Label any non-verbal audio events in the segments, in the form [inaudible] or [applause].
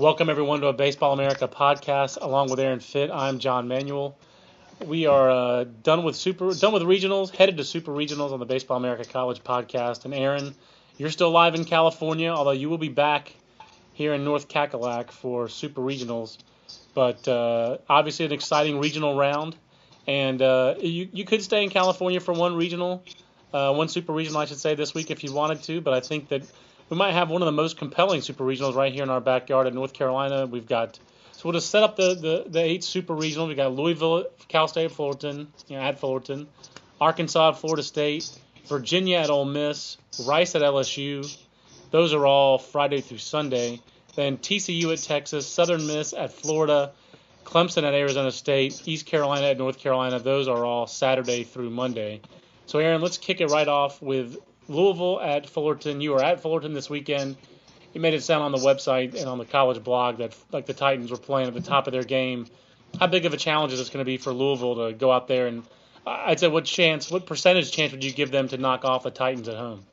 Welcome everyone to a Baseball America podcast. Along with Aaron Fitt, I'm John Manuel. We are uh, done with super, done with regionals, headed to super regionals on the Baseball America College podcast. And Aaron, you're still live in California, although you will be back here in North Cackalack for super regionals. But uh, obviously, an exciting regional round, and uh, you you could stay in California for one regional, uh, one super regional, I should say, this week if you wanted to. But I think that we might have one of the most compelling super regionals right here in our backyard in North Carolina. We've got so we'll just set up the, the, the eight super regionals. We've got Louisville, Cal State, Fullerton, you know, at Fullerton, Arkansas Florida State, Virginia at Ole Miss, Rice at LSU. Those are all Friday through Sunday. Then TCU at Texas, Southern Miss at Florida, Clemson at Arizona State, East Carolina at North Carolina. Those are all Saturday through Monday. So, Aaron, let's kick it right off with Louisville at Fullerton. You were at Fullerton this weekend. You made it sound on the website and on the college blog that like the Titans were playing at the top of their game. How big of a challenge is this going to be for Louisville to go out there and I'd say what chance, what percentage chance would you give them to knock off the Titans at home?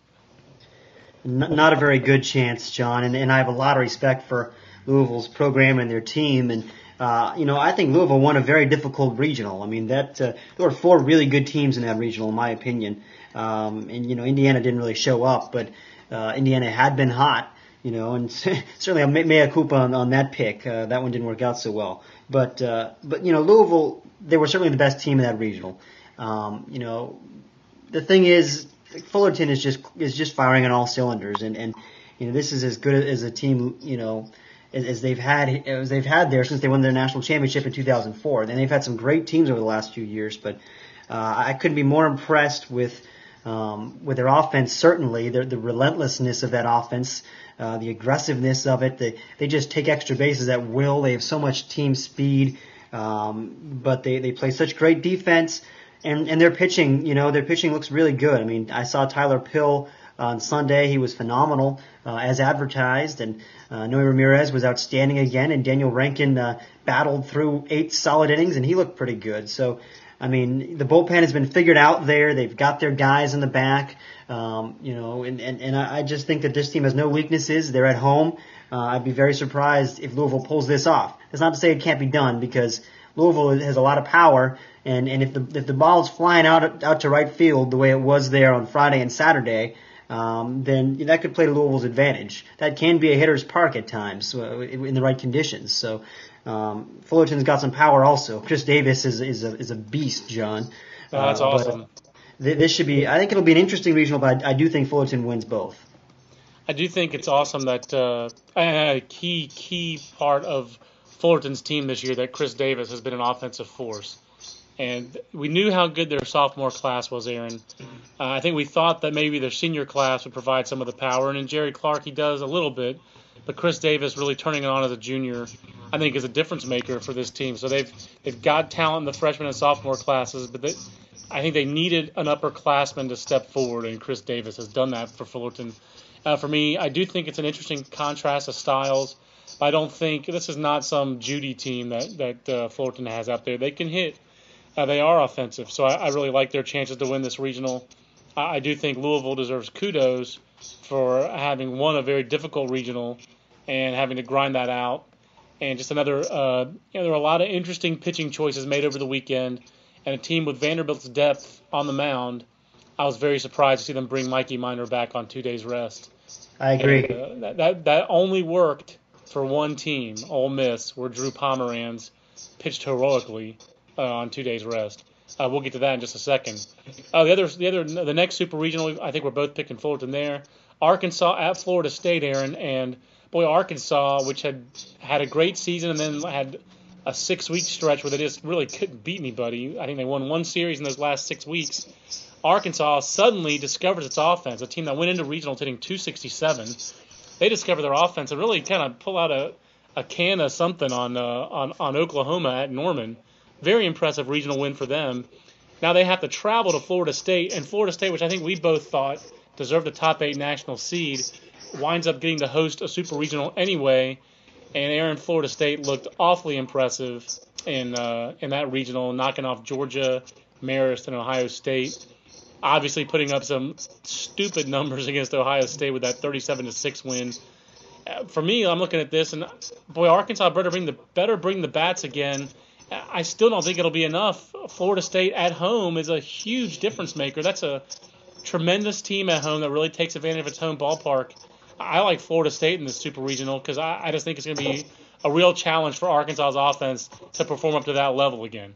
not a very good chance, John. And, and I have a lot of respect for Louisville's program and their team. And uh, you know, I think Louisville won a very difficult regional. I mean, that uh, there were four really good teams in that regional, in my opinion. Um, and you know, Indiana didn't really show up, but uh, Indiana had been hot. You know, and [laughs] certainly a mea culpa on, on that pick. Uh, that one didn't work out so well. But uh, but you know, Louisville, they were certainly the best team in that regional. Um, you know, the thing is, Fullerton is just is just firing on all cylinders, and and you know this is as good as a team you know as, as they've had as they've had there since they won their national championship in 2004. And they've had some great teams over the last few years, but uh, I couldn't be more impressed with. Um, with their offense, certainly the, the relentlessness of that offense, uh, the aggressiveness of it. They they just take extra bases at will. They have so much team speed, um, but they they play such great defense and and their pitching, you know, their pitching looks really good. I mean, I saw Tyler Pill on Sunday; he was phenomenal uh, as advertised, and uh, Noe Ramirez was outstanding again, and Daniel Renken uh, battled through eight solid innings, and he looked pretty good. So. I mean, the bullpen has been figured out there. They've got their guys in the back, um, you know, and, and, and I just think that this team has no weaknesses. They're at home. Uh, I'd be very surprised if Louisville pulls this off. That's not to say it can't be done because Louisville has a lot of power, and and if the if the ball's flying out out to right field the way it was there on Friday and Saturday, um, then that could play to Louisville's advantage. That can be a hitter's park at times uh, in the right conditions. So um, Fullerton's got some power also. Khris Davis is is a is a beast, John. Oh, that's uh, awesome. Th- this should be. I think it'll be an interesting regional, but I, I do think Fullerton wins both. I do think it's awesome that uh, a key key part of Fullerton's team this year that Khris Davis has been an offensive force. And we knew how good their sophomore class was, Aaron. Uh, I think we thought that maybe their senior class would provide some of the power, and in Jared Clark he does a little bit. But Khris Davis really turning it on as a junior, I think, is a difference maker for this team. So they've they've got talent in the freshman and sophomore classes, but they, I think they needed an upperclassman to step forward, and Khris Davis has done that for Fullerton. Uh, for me, I do think it's an interesting contrast of styles. I don't think this is not some Judy team that that uh, Fullerton has out there. They can hit. Uh, they are offensive, so I, I, really like their chances to win this regional. I, I, do think Louisville deserves kudos for having won a very difficult regional and having to grind that out. And just another, uh, you know, there were a lot of interesting pitching choices made over the weekend, and a team with Vanderbilt's depth on the mound. I was very surprised to see them bring Mikey Minor back on two days rest. I agree. And, uh, that, that that only worked for one team, Ole Miss, where Drew Pomeranz pitched heroically uh, on two days rest. Uh, we'll get to that in just a second. Uh, the other, the other, the next super regional, I think we're both picking Fullerton there. Arkansas at Florida State, Aaron, and boy, Arkansas, which had had a great season and then had a six-week stretch where they just really couldn't beat anybody. I think they won one series in those last six weeks. Arkansas suddenly discovers its offense, a team that went into regional hitting 267 they discover their offense and really kind of pull out a, a can of something on uh, on on Oklahoma at Norman. Very impressive regional win for them. Now they have to travel to Florida State, and Florida State, which I think we both thought deserved a top eight national seed, winds up getting to host a super regional anyway. And Aaron Florida State looked awfully impressive in uh, in that regional, knocking off Georgia, Marist, and Ohio State. Obviously, putting up some stupid numbers [laughs] against Ohio State with that 37 to six win. Uh, for me, I'm looking at this, and boy, Arkansas better bring the better bring the bats again. I still don't think it'll be enough. Florida State at home is a huge difference maker. That's a tremendous team at home that really takes advantage of its home ballpark. I like Florida State in the Super Regional because I, I just think it's going to be a real challenge for Arkansas's offense to perform up to that level again.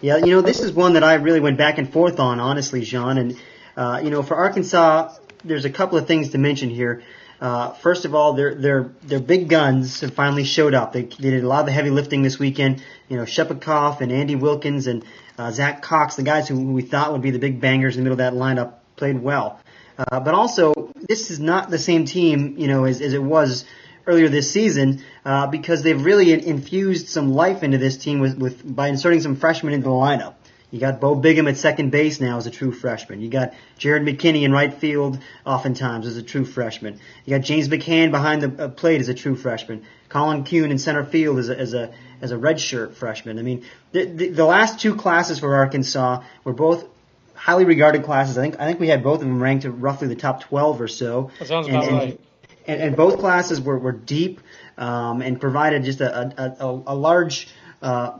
Yeah, you know, this is one that I really went back and forth on, honestly, John. And, uh, you know, for Arkansas, there's a couple of things to mention here. Uh, first of all, their their their big guns have finally showed up. They, they did a lot of the heavy lifting this weekend. You know, Tschepikow and Andy Wilkins and uh, Zack Cox, the guys who we thought would be the big bangers in the middle of that lineup, played well. Uh, but also, this is not the same team, you know, as, as it was earlier this season uh, because they've really infused some life into this team with, with by inserting some freshmen into the lineup. You got Bo Bigham at second base now as a true freshman. You got Jared McKinney in right field oftentimes as a true freshman. You got James McCann behind the uh, plate as a true freshman. Collin Kuhn in center field as a, as a, as a redshirt freshman. I mean, the, the, the last two classes for Arkansas were both highly regarded classes. I think I think we had both of them ranked roughly the top 12 or so. That sounds about and, right. And, and, both classes were, were deep um, and provided just a, a, a large uh,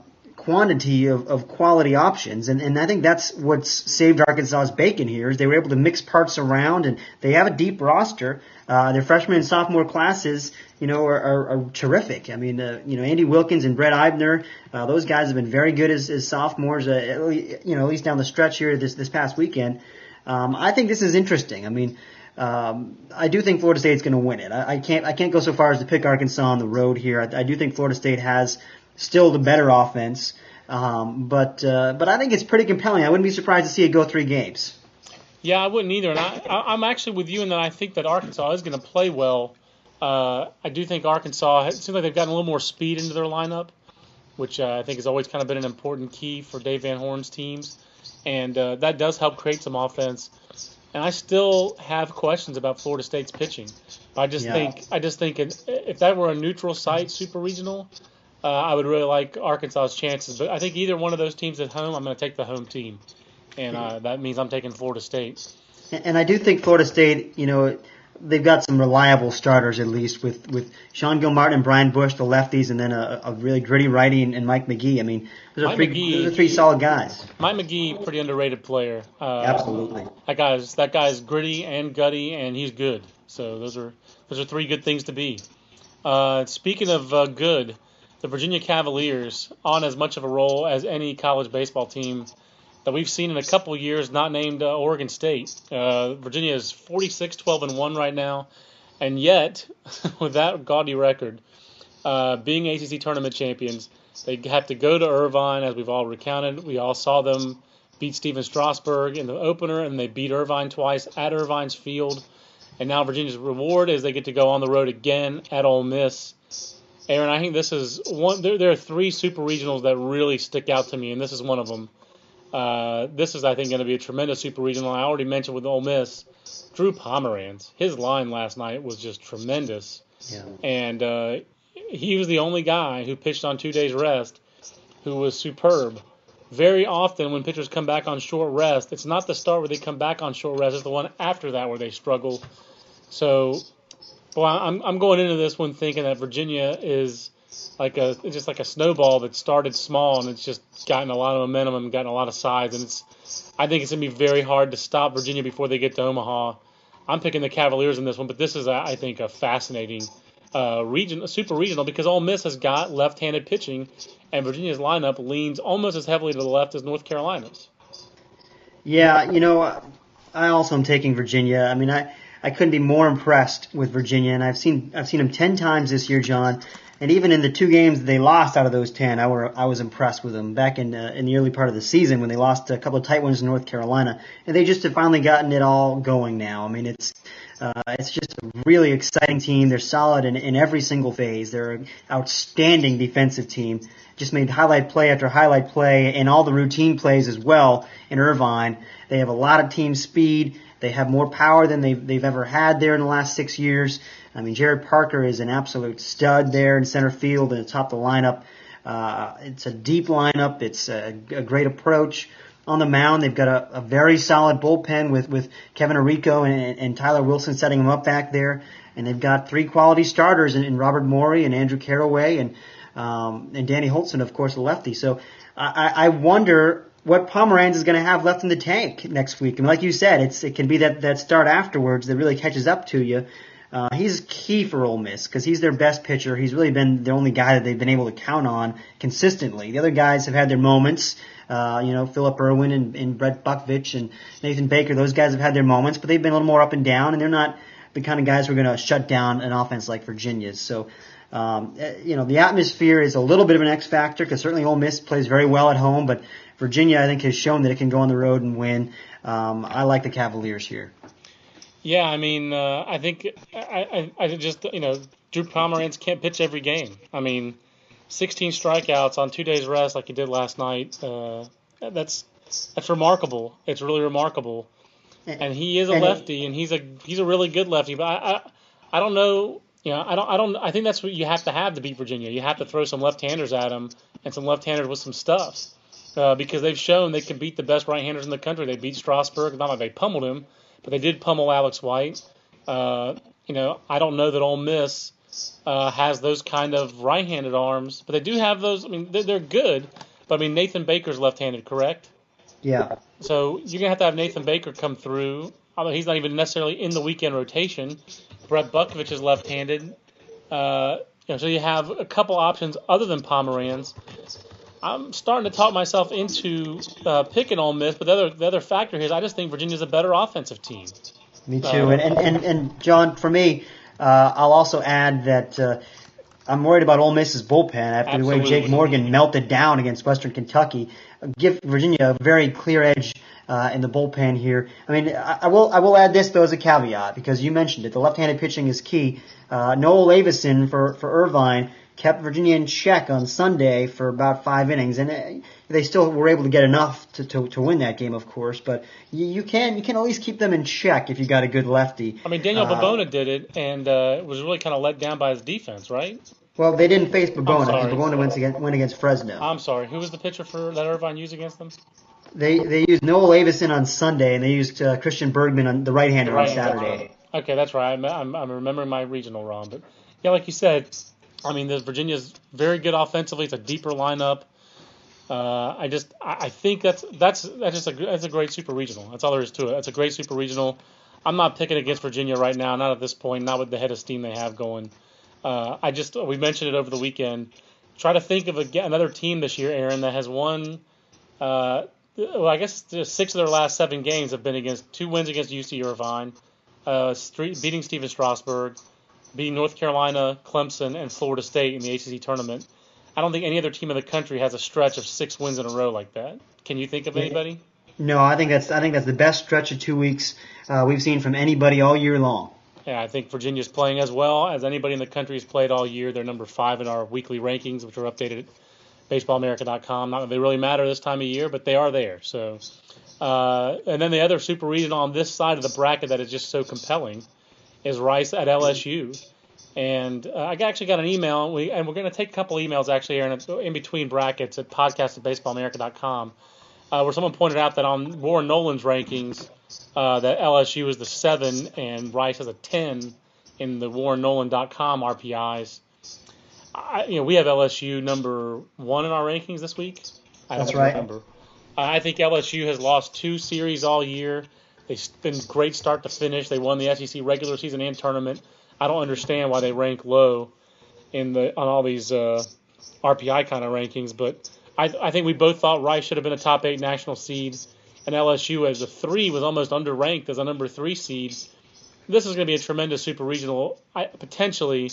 quantity of, of quality options. And, and I think that's what's saved Arkansas's bacon here is they were able to mix parts around and they have a deep roster. Uh, their freshman and sophomore classes, you know, are, are, are terrific. I mean, uh, you know, Andy Wilkins and Brett Eibner, uh, those guys have been very good as, as sophomores, uh, you know, at least down the stretch here this, this past weekend. Um, I think this is interesting. I mean, um, I do think Florida State's going to win it. I, I, can't I can't go so far as to pick Arkansas on the road here. I, I do think Florida State has still the better offense. Um, but uh, but I think it's pretty compelling. I wouldn't be surprised to see it go three games. Yeah, I wouldn't either. And I, I'm actually with you in that I think that Arkansas is going to play well. Uh, I do think Arkansas it seems like they've gotten a little more speed into their lineup, which uh, I think has always kind of been an important key for Dave Van Horn's teams, and uh, that does help create some offense. And I still have questions about Florida State's pitching. I just yeah. think I just think if that were a neutral site super regional, uh, I would really like Arkansas's chances. But I think either one of those teams at home, I'm going to take the home team, and uh, that means I'm taking Florida State. And I do think Florida State, you know, they've got some reliable starters at least with with Sean Gilmartin and Brian Busch, the lefties, and then a, a really gritty righty and, and, Mike McGee. I mean, those are, three, McGee, those are three solid guys. Mike McGee, pretty underrated player. Uh, Absolutely. That guy's that guy's gritty and gutty, and he's good. So those are those are three good things to be. Uh, speaking of uh, good, the Virginia Cavaliers on as much of a roll as any college baseball team that we've seen in a couple years, not named uh, Oregon State. Uh, Virginia is 46, 12, and 1 right now. And yet, [laughs] with that gaudy record, uh, being ACC tournament champions, they have to go to Irvine, as we've all recounted. We all saw them beat Stephen Strasburg in the opener, and they beat Irvine twice at Irvine's field. And now Virginia's reward is they get to go on the road again at Ole Miss Aaron, I think this is one. There, there, are three super regionals that really stick out to me, and this is one of them. Uh, this is, I think, going to be a tremendous super regional. I already mentioned with Ole Miss, Drew Pomeranz. His line last night was just tremendous, yeah. and uh, he was the only guy who pitched on two days rest who was superb. Very often, when pitchers come back on short rest, it's not the start where they come back on short rest; it's the one after that where they struggle. So well, I'm I'm going into this one thinking that Virginia is like a just like a snowball that started small and it's just gotten a lot of momentum and gotten a lot of size and it's I think it's gonna be very hard to stop Virginia before they get to Omaha. I'm picking the Cavaliers in this one, but this is I think a fascinating uh, region, super regional because Ole Miss has got left-handed pitching, and Virginia's lineup leans almost as heavily to the left as North Carolina's. Yeah, you know, I also am taking Virginia. I mean, I I couldn't be more impressed with Virginia, and I've seen I've seen them ten times this year, John. And even in the two games they lost out of those ten, I were I was impressed with them. Back in uh, in the early part of the season when they lost a couple of tight ones in North Carolina, and they just have finally gotten it all going now. I mean, it's Uh, it's just a really exciting team. They're solid in, in every single phase. They're an outstanding defensive team. Just made highlight play after highlight play and all the routine plays as well in Irvine. They have a lot of team speed. They have more power than they've, they've ever had there in the last six years. I mean, Jarrett Parker is an absolute stud there in center field and atop the lineup. Uh, it's a deep lineup. It's a, a great approach on the mound. They've got a, a very solid bullpen with, with Kevin Arico and, and Tyler Wilson setting them up back there. And they've got three quality starters in, in Robert Morey and Andrew Carraway and, um, and Danny Hultzen, of course, the lefty. So I, I wonder what Pomeranz is going to have left in the tank next week. And like you said, it's, it can be that, that start afterwards that really catches up to you. Uh, he's key for Ole Miss because he's their best pitcher. He's really been the only guy that they've been able to count on consistently. The other guys have had their moments. Uh, you know, Phillip Irwin and, and Brett Bukvich and Nathan Baker, those guys have had their moments, but they've been a little more up and down, and they're not the kind of guys who are going to shut down an offense like Virginia's. So, um, eh, you know, the atmosphere is a little bit of an X factor because certainly Ole Miss plays very well at home, but Virginia, I think, has shown that it can go on the road and win. Um, I like the Cavaliers here. Yeah, I mean, uh, I think I, I, I just you know Drew Pomeranz can't pitch every game. I mean, 16 strikeouts on two days rest like he did last night. Uh, that's that's remarkable. It's really remarkable. And he is a lefty, and he's a he's a really good lefty. But I I, I don't know. You know, I don't I don't I think that's what you have to have to beat Virginia. You have to throw some left-handers at him and some left-handers with some stuff. Uh, because they've shown they can beat the best right-handers in the country. They beat Strasburg, not like they pummeled him, but they did pummel Alex White. Uh, you know, I don't know that Ole Miss uh, has those kind of right-handed arms, but they do have those. I mean, they're, they're good, but I mean Nathan Baker's left-handed, correct? Yeah. So you're gonna have to have Nathan Baker come through. Although he's not even necessarily in the weekend rotation. Brett Bukvich is left-handed. Uh, you know, so you have a couple options other than Pomeranz. I'm starting to talk myself into uh, picking Ole Miss, but the other the other factor here is I just think Virginia's a better offensive team. Me too, uh, and, and and and John, for me, uh, I'll also add that uh, I'm worried about Ole Miss's bullpen after Absolutely. the way Jake Morgan melted down against Western Kentucky. Give Virginia a very clear edge uh, in the bullpen here. I mean, I, I, will I will add this though as a caveat because you mentioned it. The left-handed pitching is key. Uh, Noel Avison for for Irvine kept Virginia in check on Sunday for about five innings, and uh, they still were able to get enough to, to, to win that game, of course. But you, you can you can at least keep them in check if you got a good lefty. I mean, Daniel uh, Bibona did it, and uh, was really kind of let down by his defense, right? Well, they didn't face Bibona. Bibona went against, went against Fresno. I'm sorry. Who was the pitcher for that Irvine used against them? They they used Noel Avison on Sunday, and they used uh, Christian Bergman on the right-hander right on Saturday. Okay, that's right. I'm, I'm, I'm remembering my regional wrong, but yeah, like you said, I mean, the Virginia's very good offensively. It's a deeper lineup. Uh, I just I think that's that's that's just a that's a great super regional. That's all there is to it. That's a great super regional. I'm not picking against Virginia right now, not at this point, not with the head of steam they have going. Uh, I just we mentioned it over the weekend. Try to think of a, another team this year, Aaron, that has won. Uh, well, I guess six of their last seven games have been against two wins against UC Irvine, uh, beating Stephen Strasburg, beating North Carolina, Clemson, and Florida State in the ACC tournament. I don't think any other team in the country has a stretch of six wins in a row like that. Can you think of anybody? No, I think that's I think that's the best stretch of two weeks uh, we've seen from anybody all year long. Yeah, I think Virginia's playing as well as anybody in the country has played all year. They're number five in our weekly rankings, which are updated at baseballamerica.com. Not that they really matter this time of year, but they are there. So, uh, and then the other super region on this side of the bracket that is just so compelling is Rice at LSU. And uh, I actually got an email, and, we, and we're going to take a couple emails actually here in, in between brackets at podcast at baseballamerica.com, uh, where someone pointed out that on Warren Nolan's rankings, uh, that LSU is the seven and Rice has a ten in the WarrenNolan.com RPIs. I, you know, we have LSU number one in our rankings this week. I That's right. Remember. I think LSU has lost two series all year. They've been great start to finish. They won the SEC regular season and tournament. I don't understand why they rank low in the on all these uh, RPI kind of rankings, but I, I think we both thought Rice should have been a top eight national seed, and LSU as a three was almost underranked as a number three seed. This is going to be a tremendous super regional, potentially,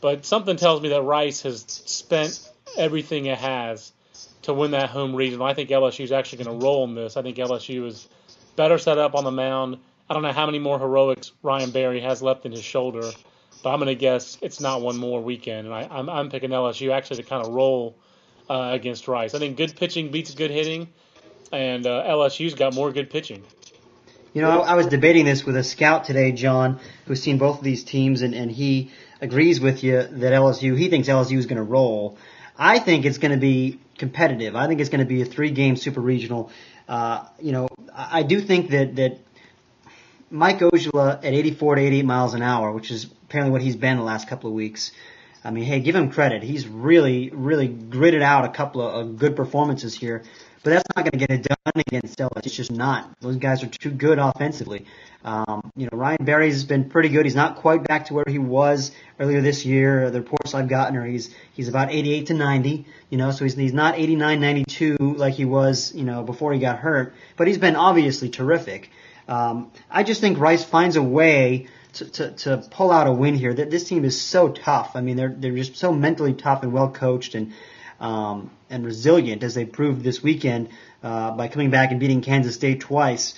but something tells me that Rice has spent everything it has to win that home regional. I think LSU is actually going to roll in this. I think LSU is better set up on the mound I don't know how many more heroics Ryan Berry has left in his shoulder, but I'm going to guess it's not one more weekend. And I, I'm, I'm picking LSU actually to kind of roll uh, against Rice. I think good pitching beats good hitting, and uh, LSU's got more good pitching. You know, I, I was debating this with a scout today, John, who's seen both of these teams, and, and he agrees with you that LSU, he thinks LSU is going to roll. I think it's going to be competitive. I think it's going to be a three-game super regional. Uh, you know, I, do think that that Mike Ojala at 84 to 88 miles an hour, which is apparently what he's been the last couple of weeks. I mean, hey, give him credit. He's really, really gritted out a couple of good performances here. But that's not going to get it done against Ellis. It's just not. Those guys are too good offensively. Um, you know, Ryan Berry's been pretty good. He's not quite back to where he was earlier this year. The reports I've gotten are he's he's about 88 to 90. You know, so he's he's not 89, 92 like he was. You know, before he got hurt. But he's been obviously terrific. Um, I just think Rice finds a way to, to, to pull out a win here. That this team is so tough. I mean, they're they're just so mentally tough and well coached and um, and resilient as they proved this weekend uh, by coming back and beating Kansas State twice.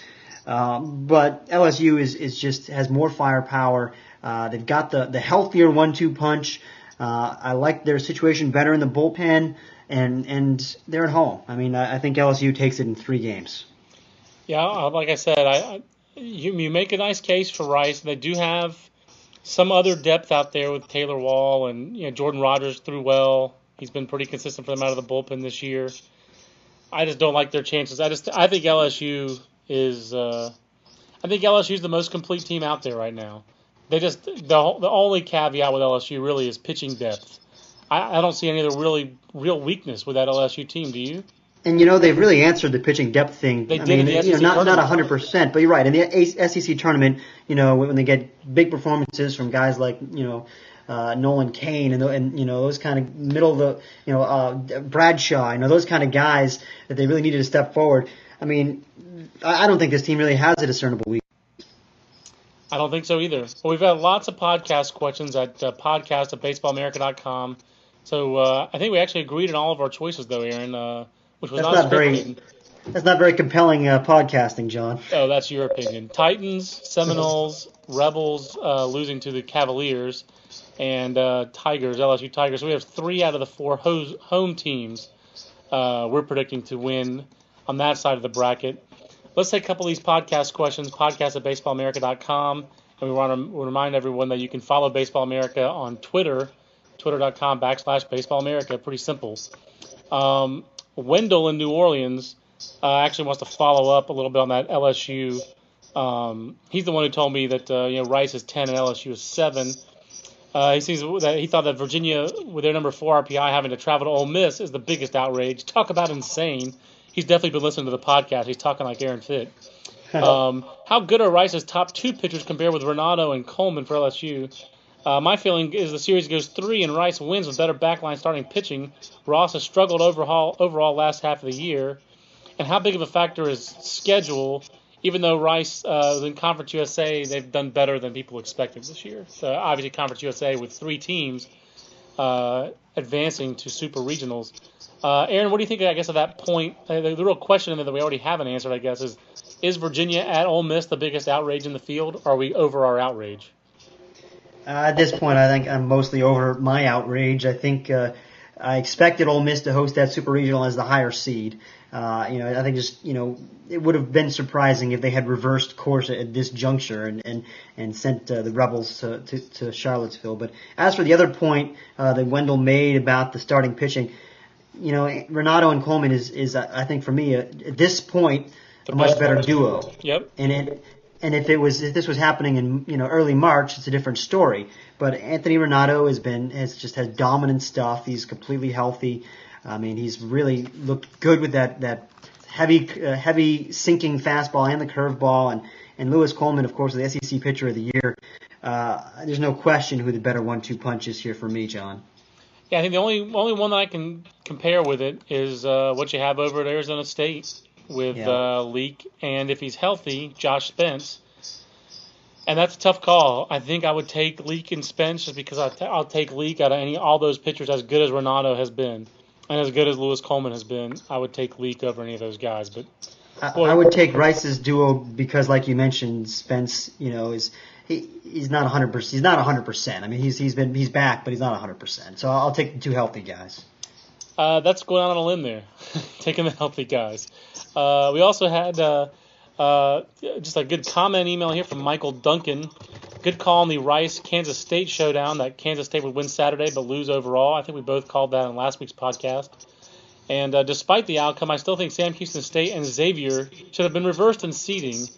Um, but LSU is, is just has more firepower. Uh, they've got the, the healthier one-two punch. Uh, I like their situation better in the bullpen, and and they're at home. I mean, I, I think LSU takes it in three games. Yeah, uh, like I said, I, I you, you make a nice case for Rice. They do have some other depth out there with Taylor Wall and you know Jordan Rogers threw well. He's been pretty consistent for them out of the bullpen this year. I just don't like their chances. I just I think LSU is uh, I think LSU is the most complete team out there right now. They just the the only caveat with LSU really is pitching depth. I, I don't see any other really real weakness with that LSU team. Do you? And you know they've really answered the pitching depth thing. They I did in mean, the you know, SEC not hundred percent, but you're right. In the SEC tournament, you know, when they get big performances from guys like you know uh, Nolan Cain and, and you know those kind of middle of the you know uh, Bradshaw, you know those kind of guys that they really needed to step forward. I mean, I don't think this team really has a discernible weak. I don't think so either. Well, we've had lots of podcast questions at uh, podcast at baseballamerica.com. So uh, I think we actually agreed on all of our choices, though, Aaron, uh, which was That's not, not very- That's not very compelling uh, podcasting, John. Oh, that's your opinion. Titans, Seminoles, [laughs] Rebels uh, losing to the Cavaliers, and uh, Tigers, LSU Tigers. So we have three out of the four ho- home teams uh, we're predicting to win on that side of the bracket. Let's take a couple of these podcast questions. Podcast at baseballamerica.com. And we want to remind everyone that you can follow Baseball America on Twitter, twitter.com backslash Baseball America. Pretty simple. Um, Wendell in New Orleans uh, actually wants to follow up a little bit on that LSU. Um, he's the one who told me that uh, you know Rice is ten and LSU is seven. Uh, he sees that he thought that Virginia, with their number four RPI, having to travel to Ole Miss is the biggest outrage. Talk about insane. He's definitely been listening to the podcast. He's talking like Aaron Fitt. [laughs] Um, how good are Rice's top two pitchers compared with Ranaudo and Coleman for LSU? Uh, my feeling is the series goes three and Rice wins with better backline starting pitching. Ross has struggled overall overall last half of the year. And how big of a factor is schedule? Even though Rice uh, in Conference USA, they've done better than people expected this year. So obviously, Conference USA with three teams uh, advancing to super regionals. Uh, Aaron, what do you think? I guess at that point, uh, the, the real question that we already haven't answered, I guess, is: Is Virginia at Ole Miss the biggest outrage in the field? Are we over our outrage? Uh, at this point, I think I'm mostly over my outrage. I think uh, I expected Ole Miss to host that Super Regional as the higher seed. Uh, you know, I think just you know it would have been surprising if they had reversed course at this juncture and and and sent uh, the Rebels to, to to Charlottesville. But as for the other point uh, that Wendell made about the starting pitching, you know, Ranaudo and Coleman is is uh, I think for me uh, at this point a much better duo. Yep. And it, and if it was if this was happening in you know early March, it's a different story. But Anthony Ranaudo has been has just has dominant stuff. He's completely healthy. I mean, he's really looked good with that that heavy uh, heavy sinking fastball and the curveball. And and Louis Coleman, of course, the SEC Pitcher of the Year. Uh, there's no question who the better one-two punch is here for me, John. Yeah, I think the only only one that I can compare with it is uh, what you have over at Arizona State with Yeah. uh, Leak, and if he's healthy, Josh Spence. And that's a tough call. I think I would take Leak and Spence just because I t- I'll take Leak out of any all those pitchers as good as Ranaudo has been, and as good as Louis Coleman has been. I would take Leak over any of those guys. But I, I would take Rice's duo because, like you mentioned, Spence, you know, is he, he's not 100. percent He's not 100. percent I mean, he's he's been he's back, but he's not 100. percent So I'll take the two healthy guys. Uh, that's going on a limb there, [laughs] taking the healthy guys. Uh, we also had uh, uh, just a good comment email here from Michael Duncan. Good call on the Rice Kansas State showdown that Kansas State would win Saturday but lose overall. I think we both called that in last week's podcast. And uh, despite the outcome, I still think Sam Houston State and Xavier should have been reversed in seeding.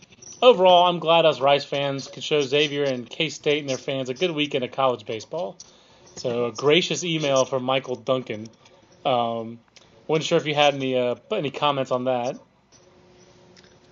Overall, I'm glad us Rice fans could show Xavier and K State and their fans a good weekend of college baseball. So a gracious email from Michael Duncan. Um, wasn't sure if you had any uh, any comments on that.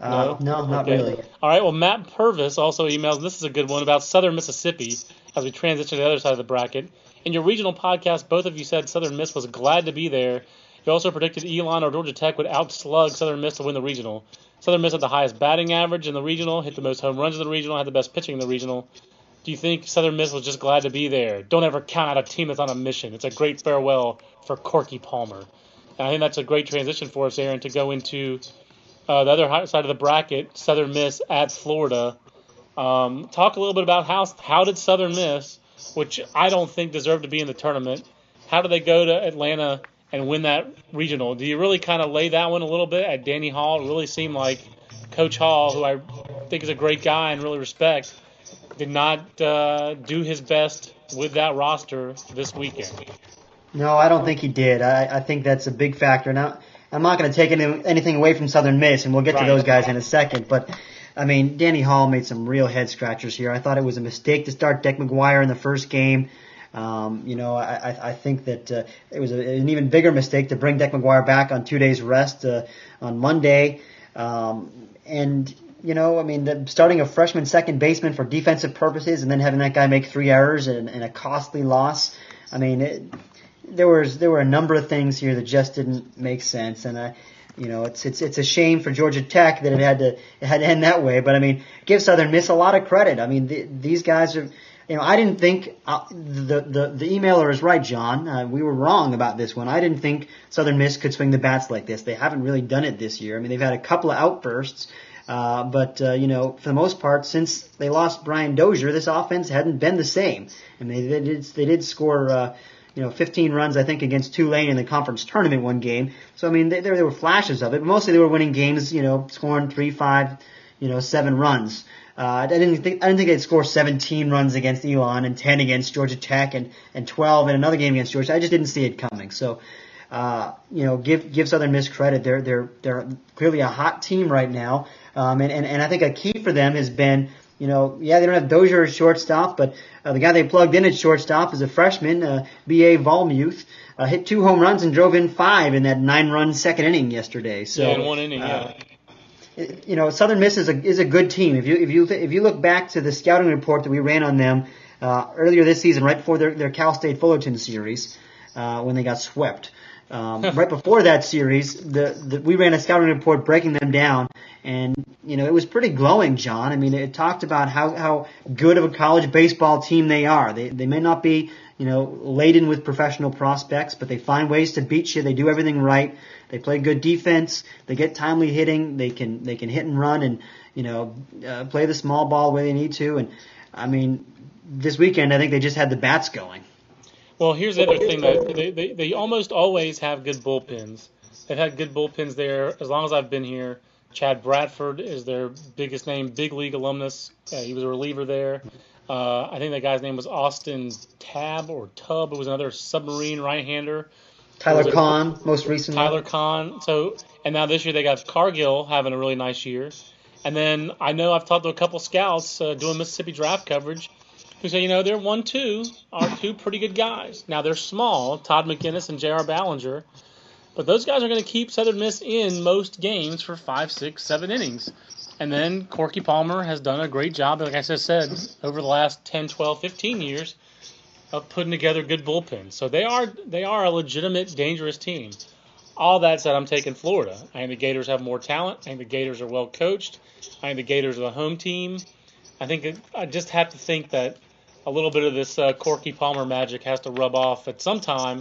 Uh, no, not okay. really. All right. Well, Matt Purvis also emails, and this is a good one about Southern Mississippi as we transition to the other side of the bracket. In your regional podcast, both of you said Southern Miss was glad to be there. You also predicted Elon or Georgia Tech would outslug Southern Miss to win the regional. Southern Miss had the highest batting average in the regional, hit the most home runs in the regional, had the best pitching in the regional. Do you think Southern Miss was just glad to be there? Don't ever count out a team that's on a mission. It's a great farewell for Corky Palmer. And I think that's a great transition for us, Aaron, to go into uh, the other side of the bracket, Southern Miss at Florida. Um, talk a little bit about how how did Southern Miss, which I don't think deserved to be in the tournament, how did they go to Atlanta and win that regional? Do you really kind of lay that one a little bit at Danny Hall? It really seemed like Coach Hall, who I think is a great guy and really respect, did not uh, do his best with that roster this weekend. No, I don't think he did. I, I think that's a big factor. Now, I'm not going to take any, anything away from Southern Miss, and we'll get right. to those guys in a second. But I mean, Danny Hall made some real head scratchers here. I thought it was a mistake to start Deck McGuire in the first game. Um, you know, I, I think that uh, it was a, an even bigger mistake to bring Deck McGuire back on two days rest uh, on Monday. Um, and you know, I mean, the, starting a freshman second baseman for defensive purposes and then having that guy make three errors and, and a costly loss. I mean, it, there was there were a number of things here that just didn't make sense, and I, you know, it's it's it's a shame for Georgia Tech that it had to it had to end that way. But I mean, give Southern Miss a lot of credit. I mean, the, these guys are. You know, I didn't think uh, the, the the emailer is right, John. Uh, we were wrong about this one. I didn't think Southern Miss could swing the bats like this. They haven't really done it this year. I mean, they've had a couple of outbursts, uh, but uh, you know, for the most part, since they lost Brian Dozier, this offense hadn't been the same. I mean, they did they did score uh, you know, 15 runs, I think, against Tulane in the conference tournament one game. So, I mean, there, there were flashes of it, mostly they were winning games, you know, scoring three, five, you know, seven runs. Uh, I didn't think I didn't think they'd score 17 runs against Elon and 10 against Georgia Tech and and 12 in another game against Georgia. I just didn't see it coming. So, uh, you know, give give Southern Miss credit. They're they're they're clearly a hot team right now, um, and, and and I think a key for them has been you know, yeah, they don't have Dozier as shortstop, but uh, the guy they plugged in at shortstop is a freshman, uh, B.A. Vollmuth. Uh, hit two home runs and drove in five in that nine-run second inning yesterday. So yeah, in one inning, uh, yeah. You know, Southern Miss is a is a good team. If you if you if you look back to the scouting report that we ran on them uh, earlier this season, right before their their Cal State Fullerton series, uh, when they got swept. Um, [laughs] right before that series, the, the, we ran a scouting report breaking them down, and you know it was pretty glowing, John. I mean, it talked about how how good of a college baseball team they are. They they may not be you know laden with professional prospects, but they find ways to beat you. They do everything right. They play good defense. They get timely hitting. They can they can hit and run, and you know uh, play the small ball where they need to. And I mean, this weekend I think they just had the bats going. Well, here's the other thing that they, they, they almost always have good bullpens. They've had good bullpens there as long as I've been here. Chad Bradford is their biggest name, big league alumnus. Uh, he was a reliever there. Uh, I think that guy's name was Austin Tab or Tubb. It was another submarine right-hander. Tyler Kahn, most recently. Tyler Kahn. So, and now this year they got Cargill having a really nice year. And then I know I've talked to a couple scouts uh, doing Mississippi draft coverage who say, you know, their one two are two pretty good guys. Now they're small, Todd McInnis and J.R. Ballinger, but those guys are going to keep Southern Miss in most games for five, six, seven innings. And then Corky Palmer has done a great job, like I just said, over the last 10, 12, 15 years of putting together good bullpens. So they are they are a legitimate, dangerous team. All that said, I'm taking Florida. I think the Gators have more talent. I think the Gators are well coached. I think the Gators are the home team. I think I just have to think that a little bit of this uh, Corky Palmer magic has to rub off at some time,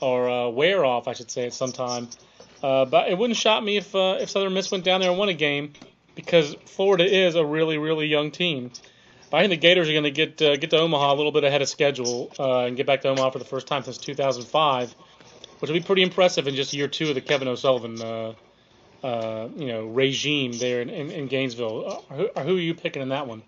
or uh, wear off, I should say, at some time. Uh, but it wouldn't shock me if uh, if Southern Miss went down there and won a game because Florida is a really really young team. I think the Gators are going to get uh, get to Omaha a little bit ahead of schedule uh, and get back to Omaha for the first time since 2005, which will be pretty impressive in just year two of the Kevin O'Sullivan uh, uh, you know regime there in, in, in Gainesville. Uh, who, who are you picking in that one?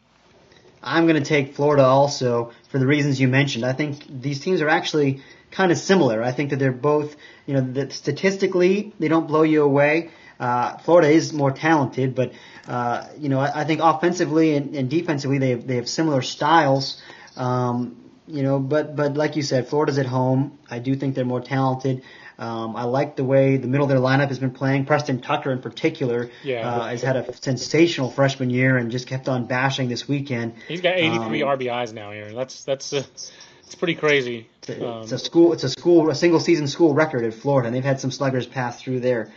I'm going to take Florida also for the reasons you mentioned. I think these teams are actually kind of similar. I think that they're both, you know, statistically they don't blow you away. Uh, Florida is more talented, but uh, you know, I, I think offensively and, and defensively they have, they have similar styles. Um, you know, but but like you said, Florida's at home. I do think they're more talented. Um, I like the way the middle of their lineup has been playing. Preston Tucker, in particular, Yeah. uh, has had a sensational freshman year and just kept on bashing this weekend. He's got 83 Um, RBIs now, Aaron. That's that's uh, it's pretty crazy. Um, It's a school. It's a school. A single season school record at Florida, and they've had some sluggers pass through there.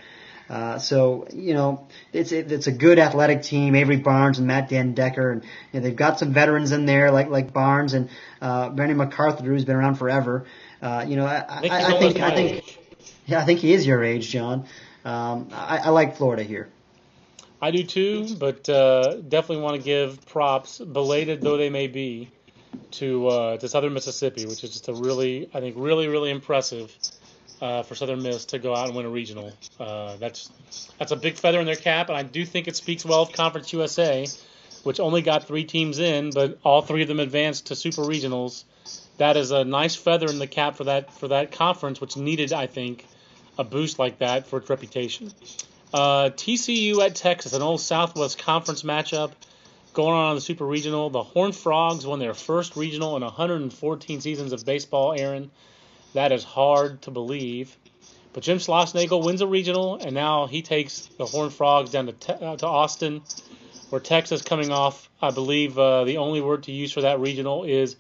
Uh, so you know, it's it, it's a good athletic team. Avery Barnes and Matt den Dekker, and you know, they've got some veterans in there like like Barnes and uh, Brandon MacArthur, who's been around forever. Uh, you know, I, I think I, he's I almost think I think age. yeah, I think he is your age, John. Um, I, I like Florida here. I do too, but uh, definitely want to give props, belated though they may be, to uh, to Southern Mississippi, which is just a really, I think, really, really impressive uh, for Southern Miss to go out and win a regional. Uh, that's that's a big feather in their cap, and I do think it speaks well of Conference USA, which only got three teams in, but all three of them advanced to super regionals. That is a nice feather in the cap for that for that conference, which needed, I think, a boost like that for its reputation. Uh, TCU at Texas, an old Southwest Conference matchup going on in the Super Regional. The Horned Frogs won their first regional in 114 seasons of baseball, Aaron. That is hard to believe. But Jim Schlossnagle wins a regional, and now he takes the Horned Frogs down to, te- uh, to Austin, where Texas coming off, I believe uh, the only word to use for that regional is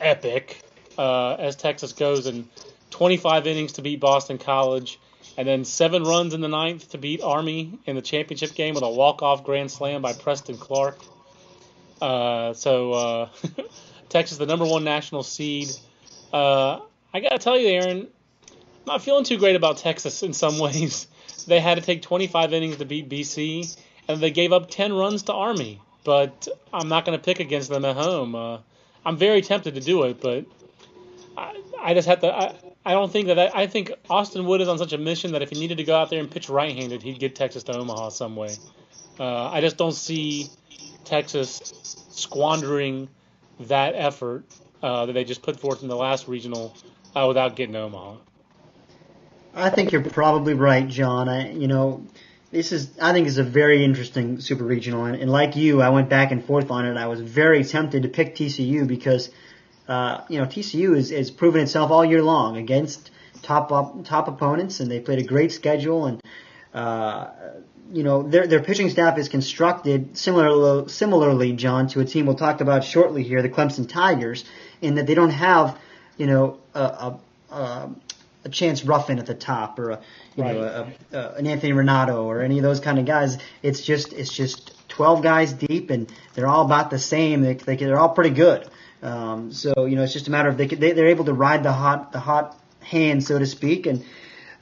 epic, uh, as Texas goes in 25 innings to beat Boston College, and then seven runs in the ninth to beat Army in the championship game with a walk-off grand slam by Preston Clark. Uh, so uh, [laughs] Texas, the number one national seed. Uh, I gotta tell you, Aaron, I'm not feeling too great about Texas in some [laughs] ways. They had to take 25 innings to beat BC, and they gave up 10 runs to Army. But I'm not to pick against them at home. Uh, I'm very tempted to do it, but I, I just have to. I, I don't think that. I, I think Austin Wood is on such a mission that if he needed to go out there and pitch right-handed, he'd get Texas to Omaha some way. Uh, I just don't see Texas squandering that effort uh, that they just put forth in the last regional uh, without getting Omaha. I think you're probably right, John. I, you know, this is I think is a very interesting super regional, and, and like you, I went back and forth on it. I was very tempted to pick TCU because, uh, you know, TCU is has proven itself all year long against top top opponents, and they played a great schedule, and uh, you know their their pitching staff is constructed similarly, similarly, John, to a team we'll talk about shortly here, the Clemson Tigers, in that they don't have, you know, a, a, a a Chance Ruffin at the top or a you know Right. a, a, an Anthony Ranaudo or any of those kind of guys. It's just it's just 12 guys deep and they're all about the same. They, they they're all pretty good. Um, so you know it's just a matter of they, they they're able to ride the hot the hot hand so to speak and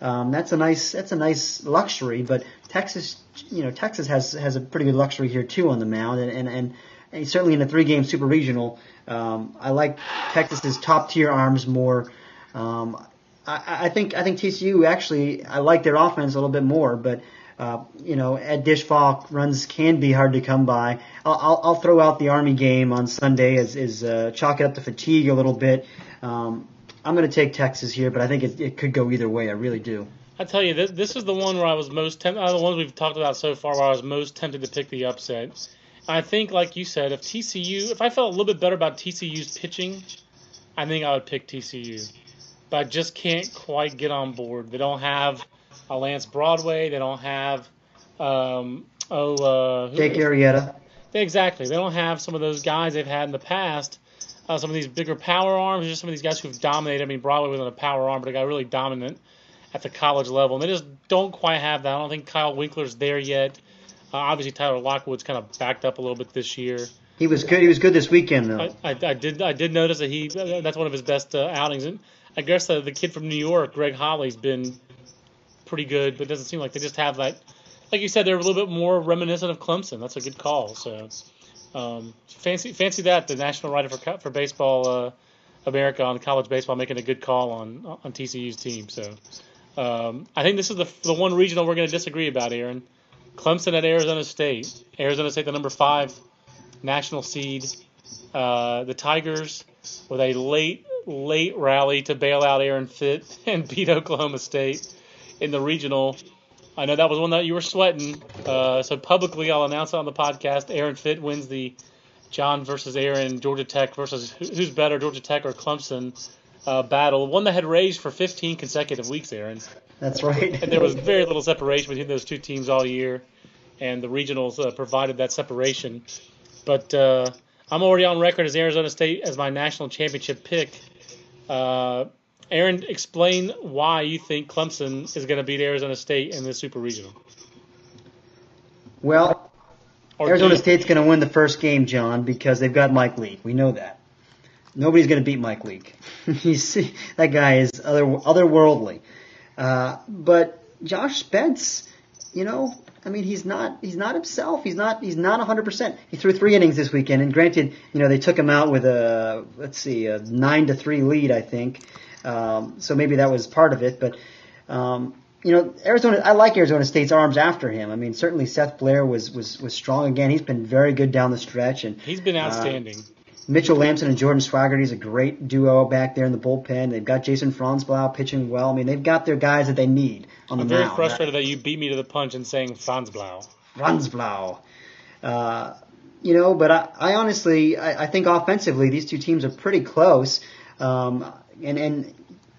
um, that's a nice that's a nice luxury. But Texas you know Texas has has a pretty good luxury here too on the mound and, and, and certainly in a three game super regional. Um, I like Texas's top tier arms more. Um, I, I think I think TCU actually I like their offense a little bit more, but uh, you know Ed Disch-Falk runs can be hard to come by. I'll, I'll, I'll throw out the Army game on Sunday as is uh, chalk it up to fatigue a little bit. Um, I'm going to take Texas here, but I think it, it could go either way. I really do. I tell you, this, this is the one where I was most tempted. Of the ones we've talked about so far, where I was most tempted to pick the upset. I think, like you said, if TCU, if I felt a little bit better about TCU's pitching, I think I would pick TCU. But I just can't quite get on board. They don't have a Lance Broadway. They don't have, um, oh, uh, who- Jake Arrieta. Exactly. They don't have some of those guys they've had in the past. Uh, some of these bigger power arms, just some of these guys who've dominated. I mean, Broadway wasn't a power arm, but a guy really dominant at the college level. And they just don't quite have that. I don't think Kyle Winkler's there yet. Uh, obviously, Tyler Lockwood's kind of backed up a little bit this year. He was good. He was good this weekend though. I, I, I did I did notice that he that's one of his best uh, outings. And I guess uh, the kid from New York, Greg Holle's been pretty good, but it doesn't seem like they just have that. Like you said, they're a little bit more reminiscent of Clemson. That's a good call. So um, fancy fancy that the national writer for for baseball uh, America on college baseball making a good call on on TCU's team. So um, I think this is the the one regional we're going to disagree about, Aaron. Clemson at Arizona State. Arizona State, the number five national seed. Uh, the Tigers with a late late rally to bail out Aaron Fitt [laughs] and beat Oklahoma State in the regional. I know that was one that you were sweating. Uh, so publicly, I'll announce it on the podcast. Aaron Fitt wins the John versus Aaron, Georgia Tech versus who's better, Georgia Tech or Clemson uh, battle. One that had raged for 15 consecutive weeks, Aaron. That's right. and there was very little separation between those two teams all year, and the regionals uh, provided that separation. But uh, I'm already on record as Arizona State as my national championship pick. Uh, Aaron, explain why you think Clemson is going to beat Arizona State in the Super Regional. Well, or Arizona State's going to win the first game, John, because they've got Mike Leake. We know that. Nobody's going to beat Mike Leake. [laughs] He's that guy is other otherworldly. Uh, but Josh Spence, you know, I mean, he's not he's not himself. He's not he's not 100. percent He threw three innings this weekend, and granted, you know, they took him out with a let's see a nine to three lead, I think. Um, so maybe that was part of it, but. Um, you know, Arizona. I like Arizona State's arms after him. I mean, certainly Seth Blair was was was strong again. He's been very good down the stretch, and he's been uh, outstanding. Uh, Mitchell Lambson and Jordan Swagerty is a great duo back there in the bullpen. They've got Jason Franzblau pitching well. I mean, they've got their guys that they need on the mound. I'm very frustrated that you beat me to the punch in saying Franzblau. Franzblau. Uh, you know, but I, I honestly, I, I, think offensively, these two teams are pretty close. Um, and, and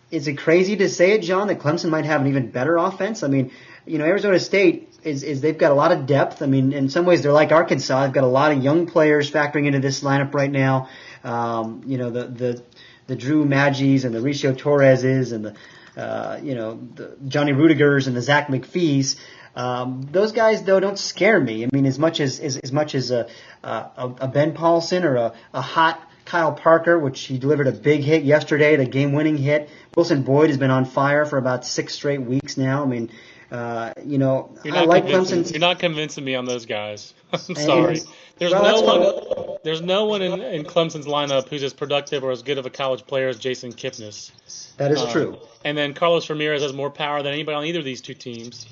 is it crazy to say it, John, that Clemson might have an even better offense? I mean, you know, Arizona State is, is they've got a lot of depth. I mean, in some ways they're like Arkansas. They've got a lot of young players factoring into this lineup right now. Um, you know, the, the, the Drew Maggis and the Riccio Torrezes and the, uh, you know, the Johnny Ruettigers and the Zach MacPhees. Um, those guys though don't scare me. I mean, as much as as, as much as a, a, a Ben Paulsen or a, a hot Kyle Parker, which he delivered a big hit yesterday, the game-winning hit. Wilson Boyd has been on fire for about six straight weeks now. I mean, uh, you know, I like Clemson. You're not convincing me on those guys. [laughs] I'm sorry. There's well, no one. There's no one in, in Clemson's lineup who's as productive or as good of a college player as Jason Kipnis. That is uh, true. And then Carlos Ramirez has more power than anybody on either of these two teams.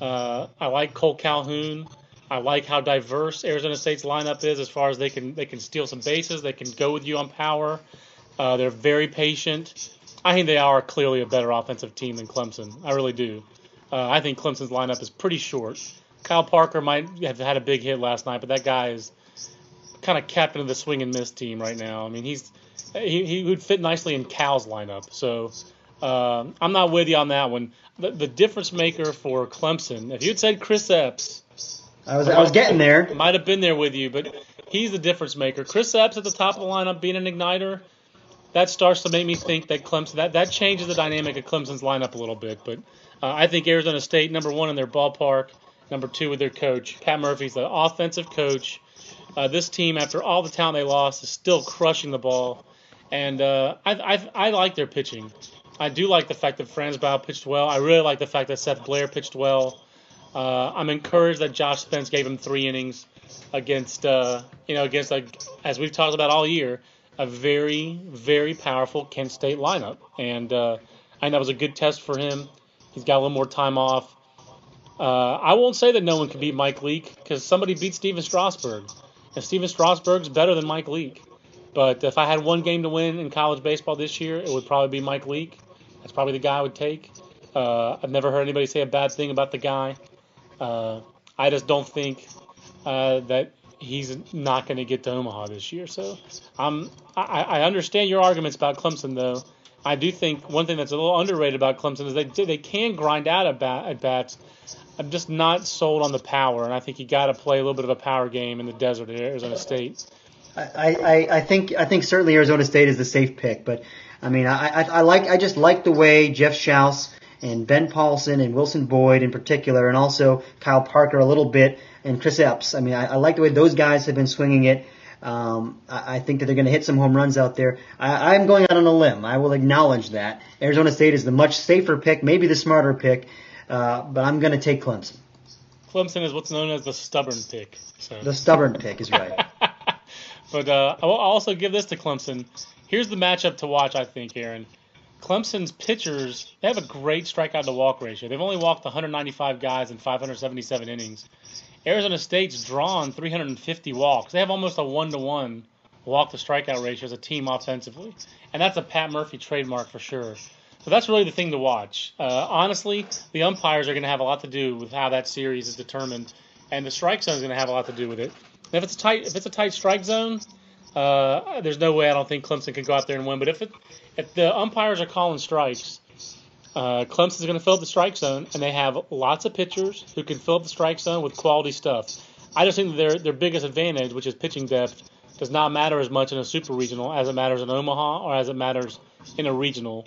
Uh, I like Kole Calhoun. I like how diverse Arizona State's lineup is as far as they can they can steal some bases. They can go with you on power. Uh, they're very patient. I think they are clearly a better offensive team than Clemson. I really do. Uh, I think Clemson's lineup is pretty short. Kyle Parker might have had a big hit last night, but that guy is kind of captain of the swing and miss team right now. I mean, he's he, he would fit nicely in Cal's lineup. So uh, I'm not with you on that one. The, the, difference maker for Clemson, if you'd said Chris Epps, I was I was getting there. Might have been there with you, but he's the difference maker. Chris Epps at the top of the lineup being an igniter. That starts to make me think that Clemson that, that changes the dynamic of Clemson's lineup a little bit. But uh, I think Arizona State, number one in their ballpark, number two with their coach. Pat Murphy's the offensive coach. Uh, this team, after all the talent they lost, is still crushing the ball. And uh, I, I, I like their pitching. I do like the fact that Franzblau pitched well. I really like the fact that Seth Blair pitched well. Uh, I'm encouraged that Josh Spence gave him three innings against, uh, you know, against like as we've talked about all year, a very, very powerful Kent State lineup, and uh, I think that was a good test for him. He's got a little more time off. Uh, I won't say that no one can beat Mike Leake because somebody beat Stephen Strasburg. And Stephen Strasburg's better than Mike Leake. But if I had one game to win in college baseball this year, it would probably be Mike Leake. That's probably the guy I would take. Uh, I've never heard anybody say a bad thing about the guy. Uh, I just don't think uh, that he's not going to get to Omaha this year. So I'm, I, I understand your arguments about Clemson, though. I do think one thing that's a little underrated about Clemson is they they can grind out at, bat, at bats. I'm just not sold on the power, and I think you got to play a little bit of a power game in the desert at Arizona State. I, I, I think I think certainly Arizona State is the safe pick, but I mean I, I, I like I just like the way Jeff Schaus and Ben Paulsen and Wilson Boyd in particular, and also Kyle Parker a little bit, and Chris Epps. I mean I, I like the way those guys have been swinging it. Um, I, I, think that they're going to hit some home runs out there. I, I'm going out on a limb. I will acknowledge that Arizona State is the much safer pick, maybe the smarter pick. uh, but I'm going to take Clemson. Clemson is what's known as the stubborn pick. So. The stubborn pick is right. [laughs] but uh, I'll also give this to Clemson. Here's the matchup to watch, I think, Aaron. Clemson's pitchers, they have a great strikeout to walk ratio. They've only walked 195 guys in 577 innings. Arizona State's drawn 350 walks. They have almost a one to one walk to strikeout ratio as a team offensively, and that's a Pat Murphy trademark for sure. So that's really the thing to watch. Uh, honestly, the umpires are going to have a lot to do with how that series is determined, and the strike zone is going to have a lot to do with it. And if it's a tight, if it's a tight strike zone, uh, there's no way I don't think Clemson can go out there and win. But if it, if the umpires are calling strikes, uh, Clemson's going to fill up the strike zone, and they have lots of pitchers who can fill up the strike zone with quality stuff. I just think their their biggest advantage, which is pitching depth, does not matter as much in a super regional as it matters in Omaha or as it matters in a regional.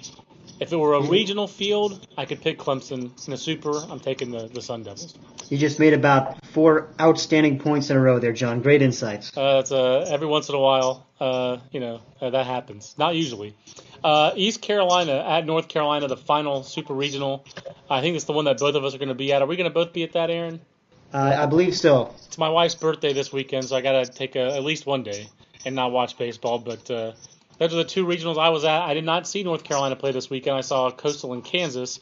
If it were a regional field, I could pick Clemson. In a super, I'm taking the, the Sun Devils. You just made about four outstanding points in a row there, John. Great insights. Uh, it's uh, every once in a while, uh, you know, uh, that happens. Not usually. Uh, East Carolina at North Carolina, the final super regional. I think it's the one that both of us are going to be at. Are we going to both be at that, Aaron? Uh, I believe so. It's my wife's birthday this weekend, so I got to take a, at least one day and not watch baseball. But uh, those are the two regionals I was at. I did not see North Carolina play this weekend. I saw Coastal in Kansas,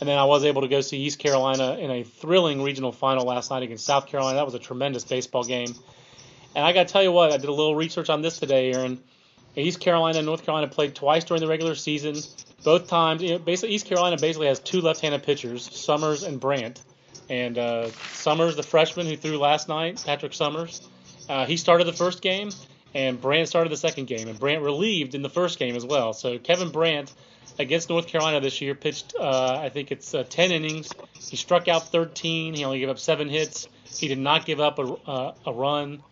and then I was able to go see East Carolina in a thrilling regional final last night against South Carolina. That was a tremendous baseball game. And I got to tell you what, I did a little research on this today, Aaron. East Carolina and North Carolina played twice during the regular season. Both times, you know, basically, East Carolina basically has two left-handed pitchers, Summers and Brandt. And uh, Summers, the freshman who threw last night, Patrick Summers, uh, he started the first game, and Brandt started the second game, and Brandt relieved in the first game as well. So Kevin Brandt against North Carolina this year pitched, uh, I think it's uh, 10 innings. He struck out 13. He only gave up seven hits. He did not give up a, uh, a run.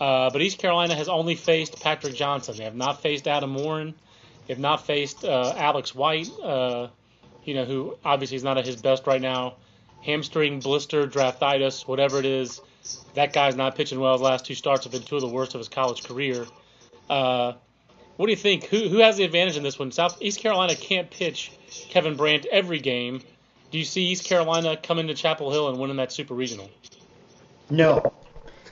Uh, but East Carolina has only faced Patrick Johnson. They have not faced Adam Warren. They have not faced uh, Alex White, uh, you know, who obviously is not at his best right now. Hamstring, blister, draftitis, whatever it is, that guy's not pitching well. His last two starts have been two of the worst of his college career. Uh, what do you think? Who who has the advantage in this one? South East Carolina can't pitch Kevin Brandt every game. Do you see East Carolina coming to Chapel Hill and winning that Super Regional? No.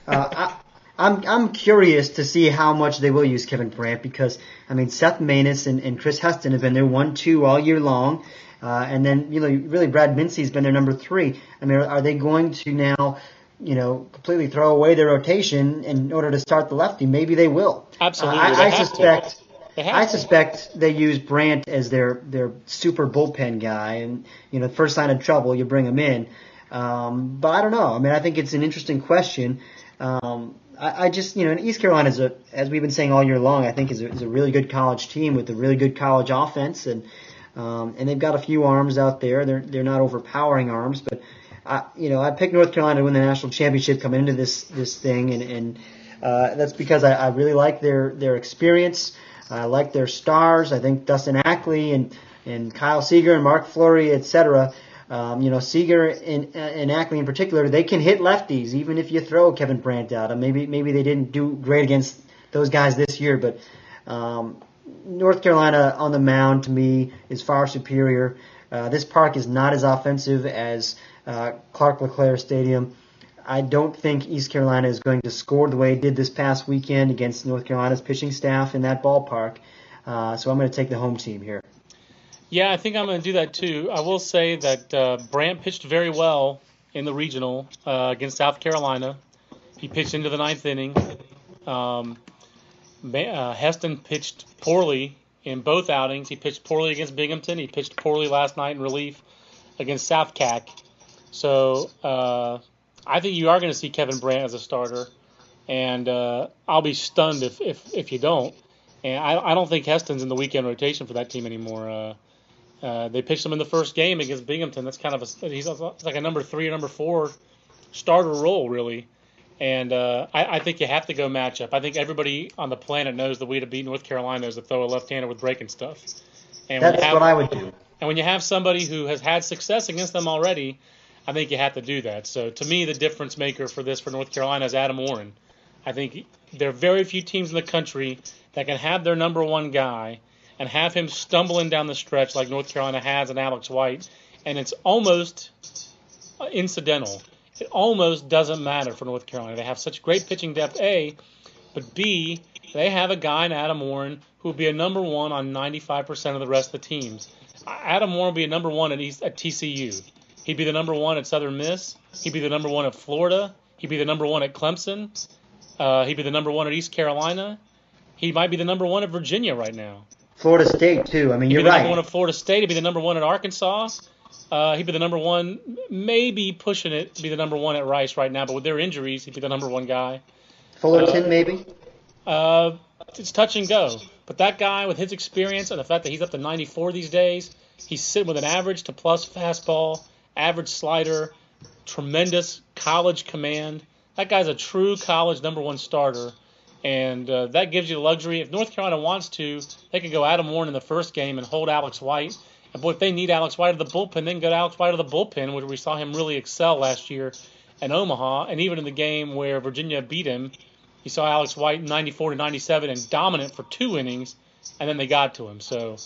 Uh, I'm I'm curious to see how much they will use Kevin Brandt because I mean Seth Maness and, and Chris Heston have been their one two all year long, uh, and then you know really Brad Mincey's been their number three. I mean, are, are they going to now? You know, completely throw away their rotation in order to start the lefty. Maybe they will. Absolutely, Uh, I, I suspect. to. They have I suspect they use Brandt as their their super bullpen guy, and you know, first sign of trouble, you bring him in. Um, but I don't know. I mean, I think it's an interesting question. Um, I, I just, you know, and East Carolina is a, as we've been saying all year long, I think is a, is a really good college team with a really good college offense, and um, and they've got a few arms out there. They're they're not overpowering arms, but I, you know, I picked North Carolina to win the national championship coming into this this thing, and and uh, that's because I, I really like their their experience. I like their stars. I think Dustin Ackley and and Kyle Seager and Mark Fleury, et cetera. Um, you know, Seager and, and Ackley in particular, they can hit lefties even if you throw Kevin Brandt out. And maybe maybe they didn't do great against those guys this year, but um, North Carolina on the mound to me is far superior. Uh, this park is not as offensive as uh, Clark LeClair Stadium. I don't think East Carolina is going to score the way it did this past weekend against North Carolina's pitching staff in that ballpark. Uh, so I'm going to take the home team here. Yeah, I think I'm going to do that too. I will say that uh, Brandt pitched very well in the regional uh, against South Carolina. He pitched into the ninth inning. Um, uh, Heston pitched poorly in both outings. He pitched poorly against Binghamton. He pitched poorly last night in relief against South CAC. So uh, I think you are going to see Kevin Brandt as a starter, and uh, I'll be stunned if, if, if you don't. And I, I don't think Heston's in the weekend rotation for that team anymore. Uh, uh, they pitched him in the first game against Binghamton. That's kind of a he's like a number three or number four starter role really. And uh, I, I think you have to go matchup. I think everybody on the planet knows the way to beat North Carolina is to throw a left-hander with breaking stuff. And That's have, what I would do. and when you have somebody who has had success against them already, I think you have to do that. So to me, the difference maker for this for North Carolina is Adam Warren. I think there are very few teams in the country that can have their number one guy and have him stumbling down the stretch like North Carolina has and Alex White and it's almost incidental. It almost doesn't matter for North Carolina. They have such great pitching depth, A, but B, they have a guy in Adam Warren who will be a number one on 95% of the rest of the teams. Adam Warren will be a number one at, East, at TCU. He'd be the number one at Southern Miss. He'd be the number one at Florida. He'd be the number one at Clemson. Uh, he'd be the number one at East Carolina. He might be the number one at Virginia right now. Florida State too. I mean, he'd you're be the right. number one at Florida State. He'd be the number one at Arkansas. Uh, he'd be the number one, maybe pushing it to be the number one at Rice right now. But with their injuries, he'd be the number one guy. Fullerton, maybe. Uh, it's touch and go. But that guy, with his experience and the fact that he's up to 94 these days, he's sitting with an average to plus fastball, average slider, tremendous college command. That guy's a true college number one starter. And uh, that gives you the luxury. If North Carolina wants to, they can go Adam Warren in the first game and hold Alex White. And boy, if they need Alex White of the bullpen, they can go to Alex White of the bullpen, where we saw him really excel last year in Omaha. And even in the game where Virginia beat him, you saw Alex White 94 to 97 and dominant for two innings, and then they got to him. So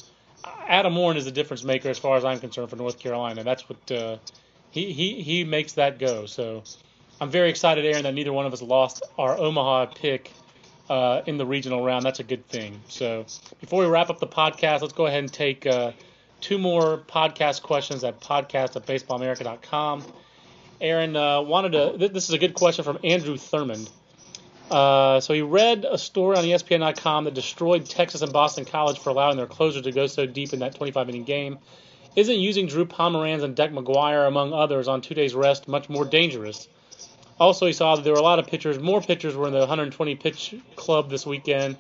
Adam Warren is the difference maker as far as I'm concerned for North Carolina. That's what uh, he, he he makes that go. So I'm very excited, Aaron, that neither one of us lost our Omaha pick uh, in the regional round. That's a good thing. So before we wrap up the podcast, let's go ahead and take uh, two more podcast questions at podcast at baseballamerica.com. Aaron uh, wanted to. Th- this is a good question from Andrew Thurmond. Uh, so he read a story on ESPN.com that destroyed Texas and Boston College for allowing their closer to go so deep in that 25 inning game. Isn't using Drew Pomeranz and Deck McGuire, among others, on two days rest much more dangerous? Also, he saw that there were a lot of pitchers, more pitchers were in the 120 pitch club this weekend.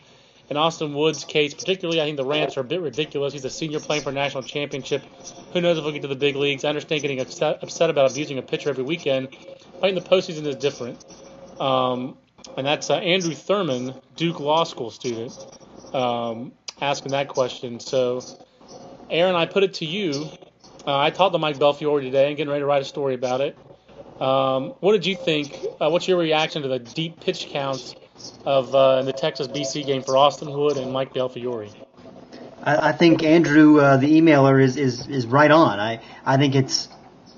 In Austin Wood's case, particularly, I think the rants are a bit ridiculous. He's a senior playing for a national championship. Who knows if he'll get to the big leagues? I understand getting upset, upset about abusing a pitcher every weekend. Playing the postseason is different. Um, and that's uh, Andrew Thurman, Duke Law School student, um, asking that question. So, Aaron, I put it to you. Uh, I talked to Mike Belfiore today and getting ready to write a story about it. Um, what did you think? Uh, what's your reaction to the deep pitch counts of uh, the Texas BC game for Austin Wood and Mike Belfiore? I, I think Andrew, uh, the emailer, is, is, is right on. I, I think it's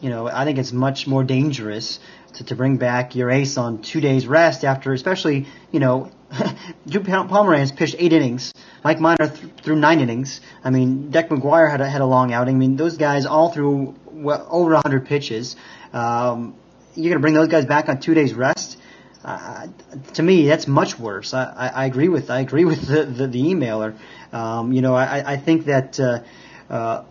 you know I think it's much more dangerous to, to bring back your ace on two days rest after, especially you know, [laughs] Drew Pomeranz pitched eight innings. Mike Minor th- threw nine innings. I mean, Deck McGuire had a, had a long outing. I mean, those guys all threw well, over 100 pitches. Um, you're going to bring those guys back on two days rest? Uh, to me, that's much worse. I, I, I agree with I agree [laughs] with the the, the emailer. Um, you know, I, I think that uh, uh,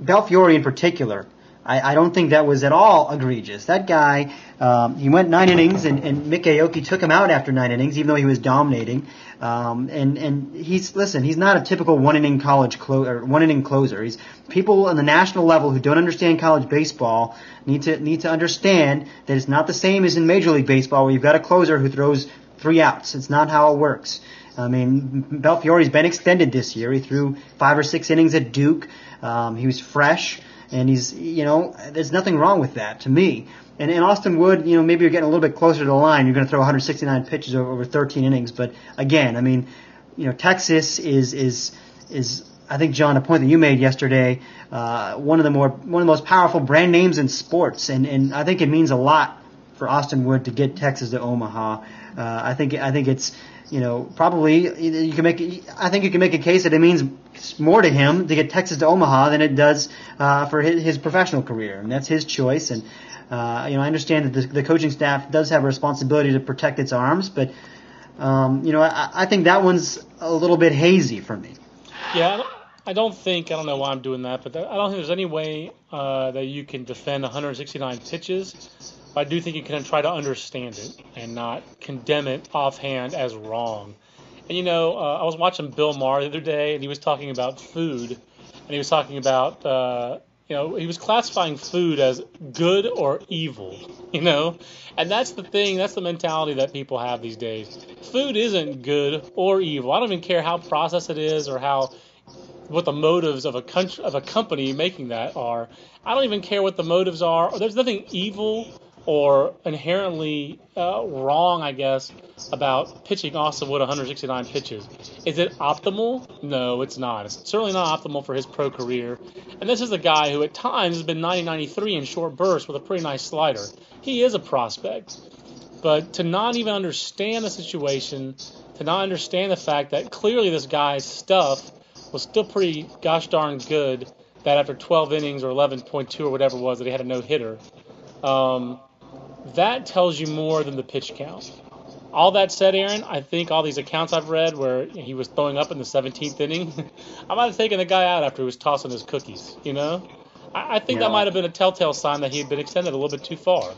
Belfiore in particular. I, I don't think that was at all egregious. That guy, um, he went nine innings, and, and Mik Aoki took him out after nine innings, even though he was dominating. Um, and and he's listen, he's not a typical one inning college clo- or one inning closer. He's people on the national level who don't understand college baseball need to need to understand that it's not the same as in Major League Baseball where you've got a closer who throws three outs. It's not how it works. I mean, Belfiore's been extended this year. He threw five or six innings at Duke. Um, he was fresh, and he's you know there's nothing wrong with that to me. And in Austin Wood, you know, maybe you're getting a little bit closer to the line. You're going to throw 169 pitches over, over 13 innings. But again, I mean, you know, Texas is is is I think John, a point that you made yesterday, uh, one of the more one of the most powerful brand names in sports, and and I think it means a lot for Austin Wood to get Texas to Omaha. Uh, I think I think it's you know probably you can make I think you can make a case that it means more to him to get Texas to Omaha than it does uh, for his, his professional career, and that's his choice. And uh, you know, I understand that the, the, coaching staff does have a responsibility to protect its arms, but um, you know, I, I, think that one's a little bit hazy for me. Yeah, I don't think I don't know why I'm doing that, but I don't think there's any way uh, that you can defend 169 pitches. But I do think you can try to understand it and not condemn it offhand as wrong. And you know, uh, I was watching Bill Maher the other day, and he was talking about food, and he was talking about uh, you know, he was classifying food as good or evil, [laughs] you know? And that's the thing, that's the mentality that people have these days. Food isn't good or evil. I don't even care how processed it is or how what the motives of a country of a company making that are. I don't even care what the motives are. There's nothing evil or inherently uh, wrong, I guess, about pitching Austin Wood 169 pitches. Is it optimal? No, it's not. It's certainly not optimal for his pro career. And this is a guy who at times has been 90 93 in short bursts with a pretty nice slider. He is a prospect. But to not even understand the situation, to not understand the fact that clearly this guy's stuff was still pretty gosh darn good, that after 12 innings or 11.2 or whatever it was, that he had a no hitter. Um, that tells you more than the pitch count. All that said, Aaron, I think all these accounts I've read where he was throwing up in the 17th inning, [laughs] I might have taken the guy out after he was tossing his cookies. You know, I, I think yeah. that might have been a telltale sign that he had been extended a little bit too far.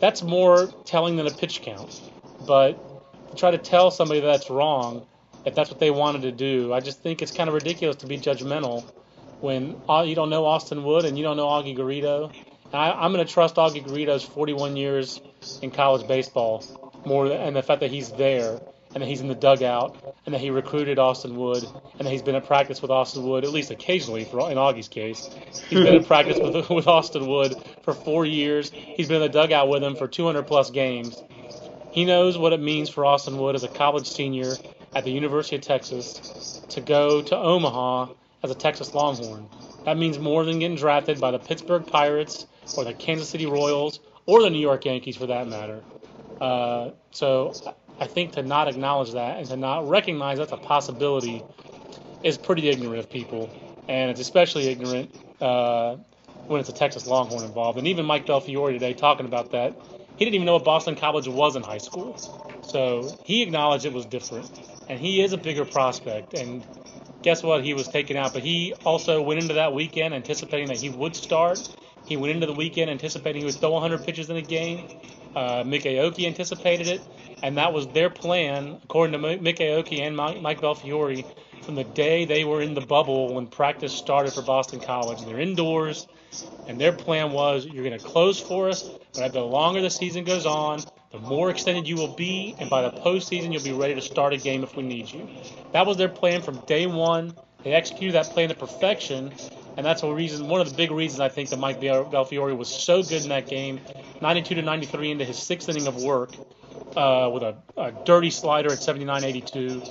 That's more telling than a pitch count. But to try to tell somebody that's wrong, if that's what they wanted to do, I just think it's kind of ridiculous to be judgmental when uh, you don't know Austin Wood and you don't know Augie Garrido I, am going to trust Augie Garrido's 41 years in college baseball more, and the fact that he's there, and that he's in the dugout, and that he recruited Austin Wood, and that he's been at practice with Austin Wood at least occasionally. For in Augie's case, he's been at [laughs] practice with with Austin Wood for four years. He's been in the dugout with him for 200 plus games. He knows what it means for Austin Wood as a college senior at the University of Texas to go to Omaha as a Texas Longhorn. That means more than getting drafted by the Pittsburgh Pirates or the Kansas City Royals, or the New York Yankees for that matter. Uh, so I think to not acknowledge that and to not recognize that's a possibility is pretty ignorant of people, and it's especially ignorant uh, when it's a Texas Longhorn involved. And even Mike Belfiore today talking about that, he didn't even know what Boston College was in high school. So he acknowledged it was different, and he is a bigger prospect. And guess what? He was taken out, but he also went into that weekend anticipating that he would start he went into the weekend anticipating he would throw 100 pitches in a game. Uh, Mik Aoki anticipated it, and that was their plan, according to Mik Aoki and Mike Belfiore, from the day they were in the bubble when practice started for Boston College. They're indoors, and their plan was you're going to close for us, but the longer the season goes on, the more extended you will be, and by the postseason, you'll be ready to start a game if we need you. That was their plan from day one. They executed that plan to perfection, and that's a reason, one of the big reasons I think that Mike Belfiore was so good in that game, 92 to 93 into his sixth inning of work, uh, with a, a, dirty slider at 79-82,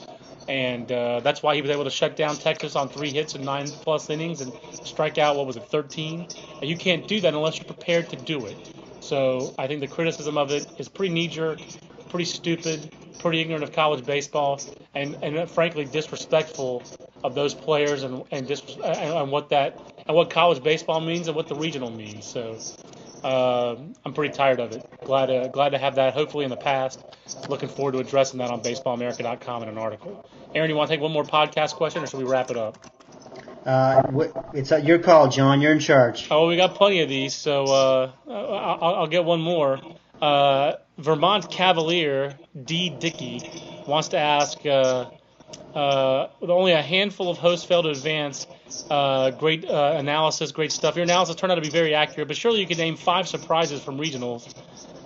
and uh, that's why he was able to shut down Texas on three hits in nine plus innings and strike out what was it 13. And you can't do that unless you're prepared to do it. So I think the criticism of it is pretty knee jerk, pretty stupid, pretty ignorant of college baseball, and, and frankly disrespectful of those players and and, dis- and what that and what college baseball means and what the regional means. So uh, I'm pretty tired of it. Glad to glad to have that hopefully in the past. Looking forward to addressing that on BaseballAmerica.com in an article. Aaron, you want to take one more podcast question, or should we wrap it up? Uh, it's your call, John. You're in charge. Oh, we got plenty of these, so uh, I'll, I'll, get one more. Uh, Vermont Cavalier D. Dickey wants to ask uh, with only a handful of hosts failed to advance. Uh, great uh, analysis, great stuff. Your analysis turned out to be very accurate, but surely you could name five surprises from regionals.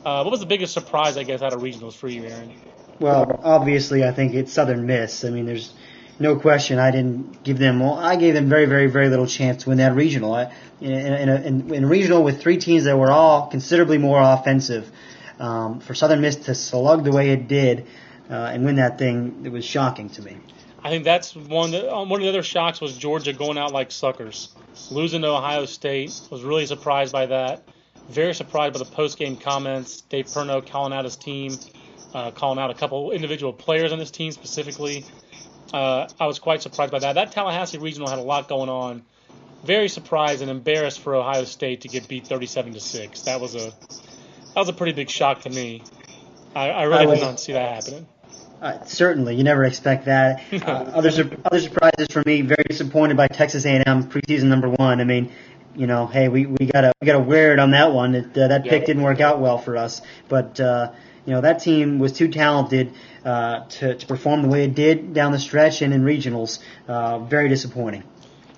Uh, what was the biggest surprise, I guess, out of regionals for you, Aaron? Well, obviously, I think it's Southern Miss. I mean, there's no question. I didn't give them. Well, I gave them very, very, very little chance to win that regional. I, in, in, a, in, in regional with three teams that were all considerably more offensive, um, for Southern Miss to slug the way it did uh, and win that thing, it was shocking to me. I think that's one. That, um, one of the other shocks was Georgia going out like suckers, losing to Ohio State. Was really surprised by that. Very surprised by the post game comments. Dave Perno calling out his team, uh, calling out a couple individual players on this team specifically. Uh, I was quite surprised by that. That Tallahassee regional had a lot going on. Very surprised and embarrassed for Ohio State to get beat 37 to six. That was a that was a pretty big shock to me. I, I really I did not see that happening. Uh, certainly, you never expect that. [laughs] Uh, other other surprises for me. Very disappointed by Texas A&M preseason number one. I mean, you know, hey, we, we gotta we gotta wear it on that one. It, uh, that pick didn't work out well for us, but uh, you know that team was too talented uh, to to perform the way it did down the stretch and in regionals. Uh, very disappointing.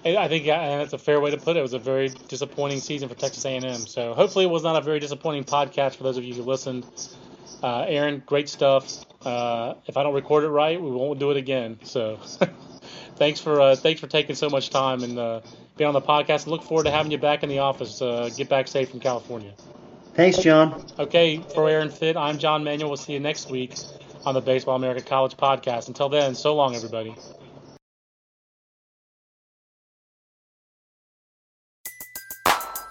I think yeah, that's a fair way to put it. It was a very disappointing season for Texas A&M. So hopefully, it was not a very disappointing podcast for those of you who listened. Uh, Aaron, great stuff. Uh, if I don't record it right, we won't do it again. So, [laughs] thanks for uh, thanks for taking so much time and uh, being on the podcast. Look forward to having you back in the office. Uh, get back safe from California. Thanks, John. Okay, for Aaron Fitt, I'm John Manuel. We'll see you next week on the Baseball America College podcast. Until then, so long, everybody.